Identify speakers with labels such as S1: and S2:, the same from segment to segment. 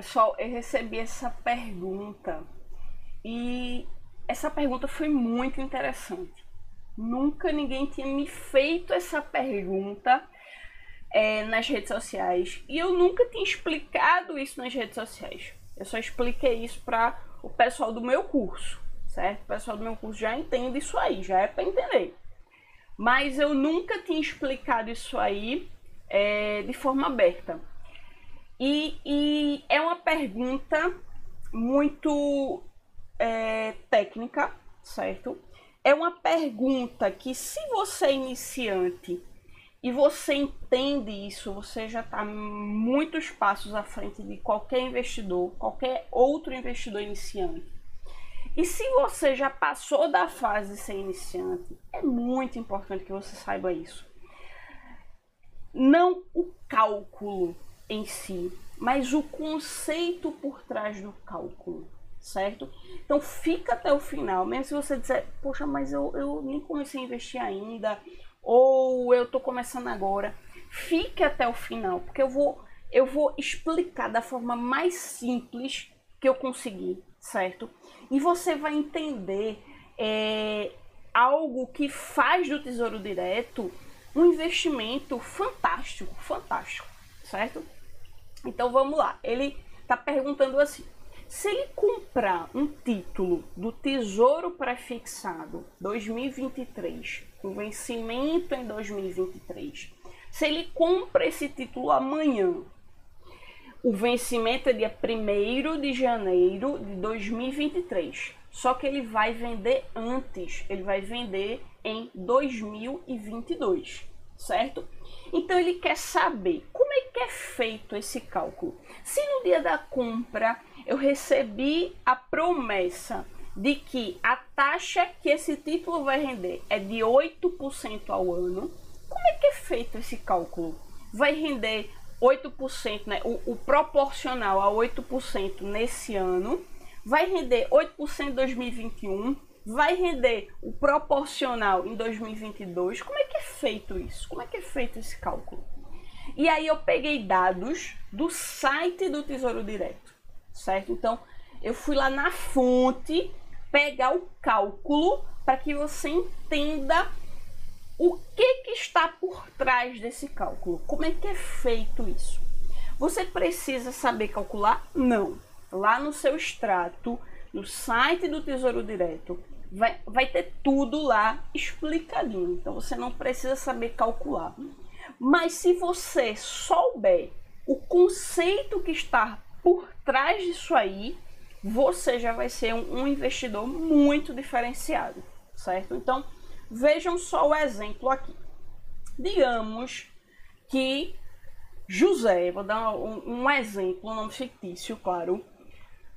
S1: Pessoal, eu recebi essa pergunta e essa pergunta foi muito interessante. Nunca ninguém tinha me feito essa pergunta é, nas redes sociais e eu nunca tinha explicado isso nas redes sociais. Eu só expliquei isso para o pessoal do meu curso, certo? O pessoal do meu curso já entende isso aí, já é para entender. Mas eu nunca tinha explicado isso aí é, de forma aberta. E, e, é uma pergunta muito é, técnica, certo? É uma pergunta que, se você é iniciante e você entende isso, você já está muitos passos à frente de qualquer investidor, qualquer outro investidor iniciante. E se você já passou da fase de ser iniciante, é muito importante que você saiba isso. Não o cálculo em si, mas o conceito por trás do cálculo, certo? Então fica até o final, mesmo se você disser, poxa, mas eu, eu nem comecei a investir ainda, ou eu estou começando agora, fique até o final, porque eu vou, eu vou explicar da forma mais simples que eu conseguir, certo? E você vai entender é, algo que faz do Tesouro Direto um investimento fantástico, fantástico, certo? Então vamos lá, ele está perguntando assim: se ele comprar um título do Tesouro Prefixado 2023, com vencimento em 2023, se ele compra esse título amanhã, o vencimento é dia 1 de janeiro de 2023. Só que ele vai vender antes, ele vai vender em 2022, certo? Então ele quer saber como é que é feito esse cálculo. Se no dia da compra eu recebi a promessa de que a taxa que esse título vai render é de 8% ao ano, como é que é feito esse cálculo? Vai render 8%, né? O, o proporcional a 8% nesse ano, vai render 8% em 2021, vai render o proporcional em 2022. Como é que é feito isso? Como é que é feito esse cálculo? E aí eu peguei dados do site do Tesouro Direto, certo? Então eu fui lá na fonte pegar o cálculo para que você entenda o que, que está por trás desse cálculo. Como é que é feito isso? Você precisa saber calcular? Não. Lá no seu extrato, no site do Tesouro Direto, vai, vai ter tudo lá explicadinho. Então você não precisa saber calcular. Mas se você souber o conceito que está por trás disso aí, você já vai ser um, um investidor muito diferenciado, certo? Então vejam só o exemplo aqui. Digamos que José, vou dar um, um exemplo, um nome fictício, claro.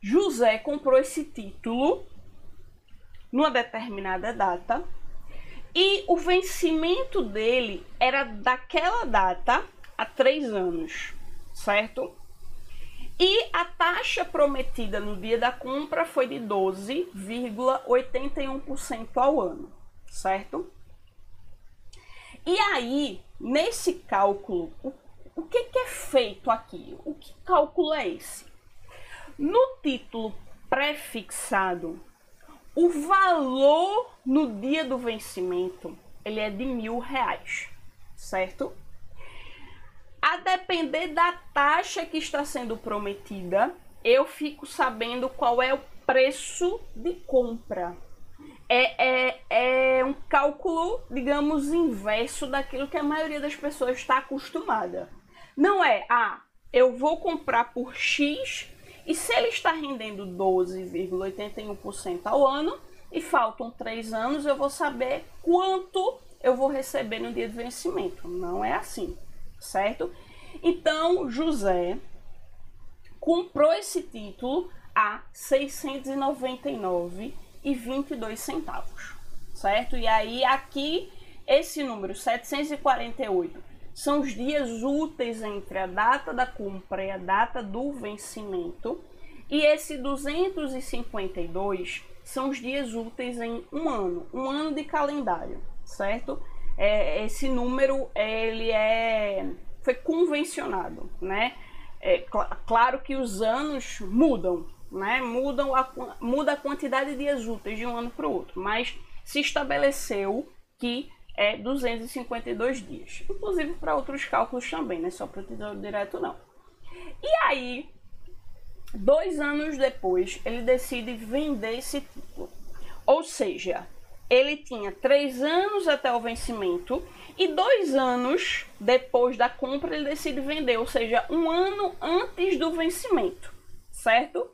S1: José comprou esse título numa determinada data e o vencimento dele era daquela data há três anos, certo? E a taxa prometida no dia da compra foi de 12,81% ao ano, certo? E aí, nesse cálculo, o, que é feito aqui? O que cálculo é esse? No título prefixado, o valor no dia do vencimento ele é de mil reais, certo? A depender da taxa que está sendo prometida, eu fico sabendo qual é o preço de compra. É, é, é um cálculo, digamos, inverso daquilo que a maioria das pessoas está acostumada. Não é, ah, eu vou comprar por X e se ele está rendendo 12,81% ao ano e faltam 3 anos, eu vou saber quanto eu vou receber no dia de vencimento. Não é assim, certo? Então, José comprou esse título a 699,22 centavos, certo? E aí aqui esse número 748 são os dias úteis entre a data da compra e a data do vencimento. E esse 252 são os dias úteis em um ano, um ano de calendário, certo? É, esse número ele é foi convencionado, né? É, cl claro que os anos mudam, né? Mudam a, muda a quantidade de dias úteis de um ano para o outro, mas se estabeleceu que é 252 dias. Inclusive para outros cálculos também, não é só para o tesouro direto não. E aí, dois anos depois, ele decide vender esse título. Ou seja, ele tinha três anos até o vencimento e dois anos depois da compra ele decide vender, ou seja, um ano antes do vencimento, certo?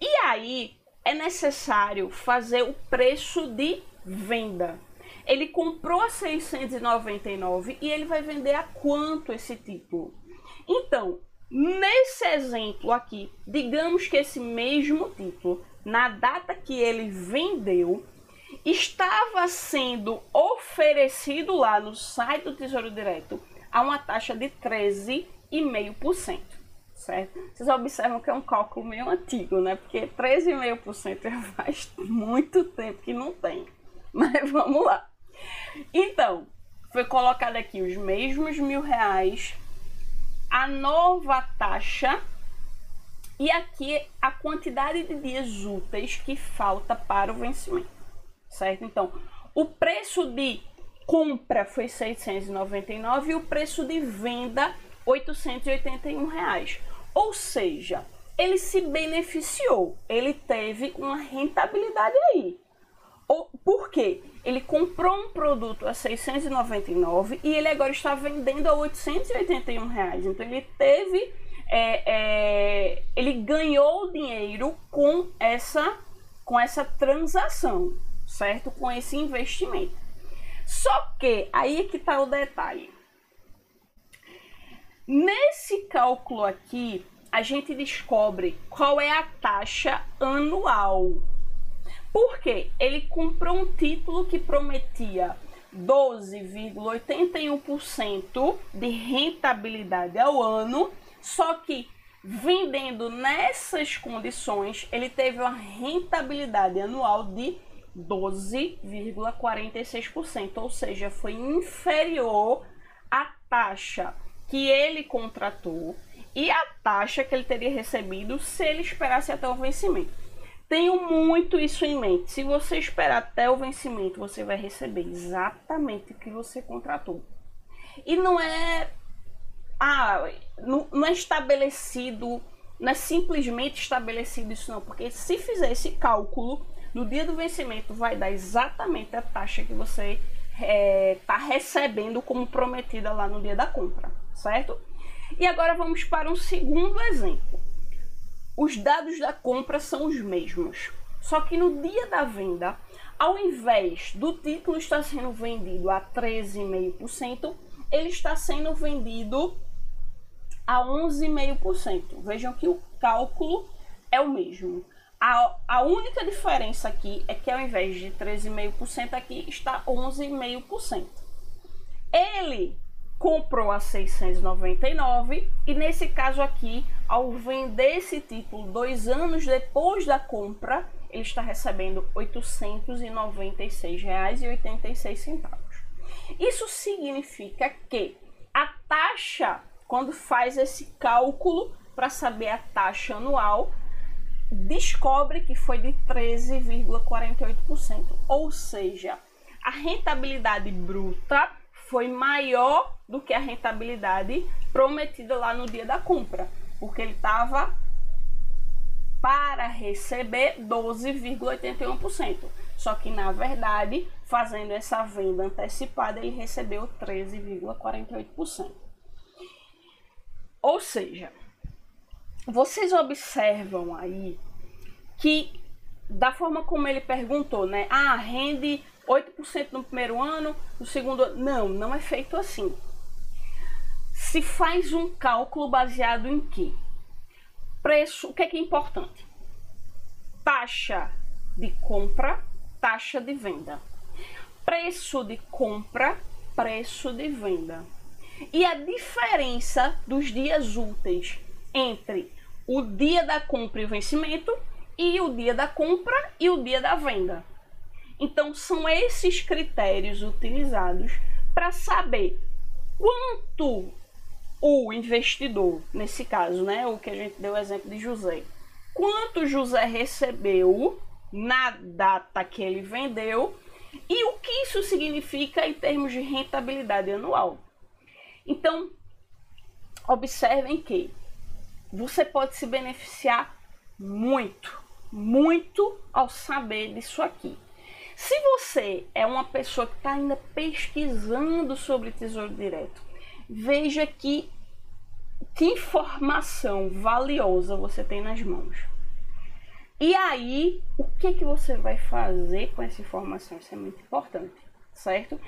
S1: E aí é necessário fazer o preço de venda. Ele comprou a 699 e ele vai vender a quanto esse título? Então, nesse exemplo aqui, digamos que esse mesmo título, na data que ele vendeu, estava sendo oferecido lá no site do Tesouro Direto a uma taxa de 13,5%. Certo? Vocês observam que é um cálculo meio antigo, né? Porque 13,5% faz muito tempo que não tem. Mas vamos lá. Então, foi colocado aqui os mesmos mil reais, a nova taxa e aqui a quantidade de dias úteis que falta para o vencimento certo? Então, o preço de compra foi 699 e o preço de venda 881 reais. Ou seja, ele se beneficiou, ele teve uma rentabilidade aí. Por quê? Ele comprou um produto a 699 e ele agora está vendendo a 881 reais. Então ele teve, é, é, ele ganhou dinheiro com essa, com essa transação certo? Com esse investimento. Só que aí é que está o detalhe. Nesse cálculo aqui, a gente descobre qual é a taxa anual. Porque ele comprou um título que prometia 12,81% de rentabilidade ao ano, só que vendendo nessas condições, ele teve uma rentabilidade anual de 12,46%, ou seja, foi inferior à taxa que ele contratou e a taxa que ele teria recebido se ele esperasse até o vencimento. Tenho muito isso em mente. Se você esperar até o vencimento, você vai receber exatamente o que você contratou. E não é ah, não, não é estabelecido, não é simplesmente estabelecido isso não, porque se fizer esse cálculo, no dia do vencimento vai dar exatamente a taxa que você está é, tá recebendo como prometida lá no dia da compra, certo? E agora vamos para um segundo exemplo. Os dados da compra são os mesmos, só que no dia da venda, ao invés do título estar sendo vendido a 13,5%, ele está sendo vendido a 11,5%. Vejam que o cálculo é o mesmo. A, a única diferença aqui é que ao invés de 13,5% aqui está 11,5%. Ele comprou a 699 e nesse caso aqui, ao vender esse título dois anos depois da compra, ele está recebendo R$ 896,86. Isso significa que a taxa, quando faz esse cálculo para saber a taxa anual, descobre que foi de 13,48%, ou seja, a rentabilidade bruta foi maior do que a rentabilidade prometida lá no dia da compra, porque ele estava para receber 12,81%. Só que na verdade, fazendo essa venda antecipada, ele recebeu 13,48%. Ou seja, vocês observam aí que, da forma como ele perguntou, né? Ah, rende 8% no primeiro ano, no segundo ano. Não, não é feito assim. Se faz um cálculo baseado em quê? Preço, o que é que é importante? Taxa de compra, taxa de venda. Preço de compra, preço de venda. E a diferença dos dias úteis entre o dia da compra e o vencimento e o dia da compra e o dia da venda. Então são esses critérios utilizados para saber quanto o investidor, nesse caso, né, o que a gente deu o exemplo de José, quanto José recebeu na data que ele vendeu e o que isso significa em termos de rentabilidade anual. Então, observem que você pode se beneficiar muito, muito ao saber disso aqui. Se você é uma pessoa que está ainda pesquisando sobre Tesouro Direto, veja que, que informação valiosa você tem nas mãos. E aí, o que, que você vai fazer com essa informação? Isso é muito importante, certo?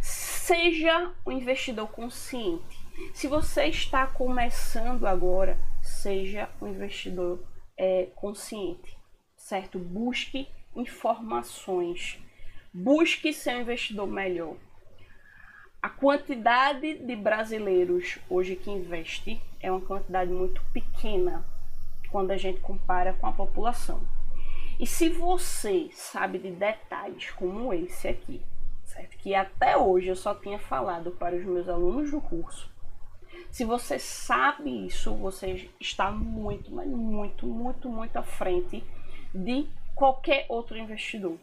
S1: Seja um investidor consciente. Se você está começando agora, seja um investidor é, consciente, certo? Busque informações. Busque ser um investidor melhor. A quantidade de brasileiros hoje que investe é uma quantidade muito pequena quando a gente compara com a população. E se você sabe de detalhes como esse aqui, certo? Que até hoje eu só tinha falado para os meus alunos do curso. Se você sabe isso, você está muito, mas muito, muito, muito à frente de qualquer outro investidor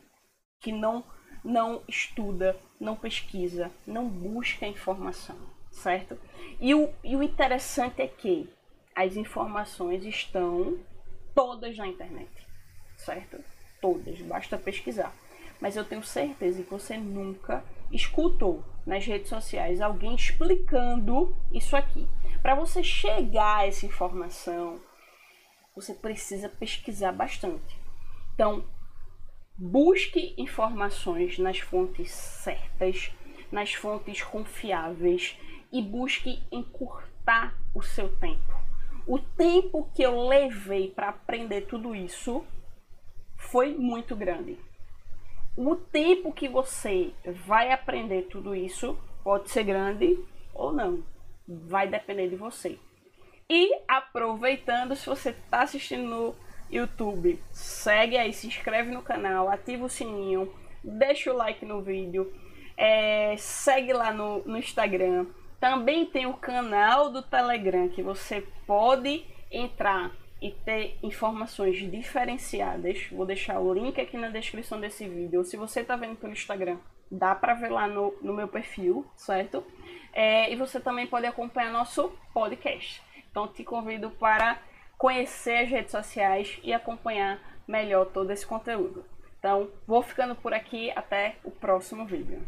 S1: que não não estuda, não pesquisa, não busca informação, certo? E o, e o interessante é que as informações estão todas na internet, certo? Todas, basta pesquisar. Mas eu tenho certeza que você nunca escutou nas redes sociais alguém explicando isso aqui. Para você chegar a essa informação, você precisa pesquisar bastante. Então, busque informações nas fontes certas, nas fontes confiáveis e busque encurtar o seu tempo. O tempo que eu levei para aprender tudo isso foi muito grande. O tempo que você vai aprender tudo isso pode ser grande ou não. Vai depender de você. E aproveitando, se você está assistindo no YouTube, segue aí, se inscreve no canal, ativa o sininho, deixa o like no vídeo, é, segue lá no, no Instagram. Também tem o canal do Telegram que você pode entrar e ter informações diferenciadas. Vou deixar o link aqui na descrição desse vídeo. Se você está vendo pelo Instagram, dá para ver lá no, no meu perfil, certo? É, e você também pode acompanhar nosso podcast. Então te convido para conhecer as redes sociais e acompanhar melhor todo esse conteúdo. Então, vou ficando por aqui, até o próximo vídeo.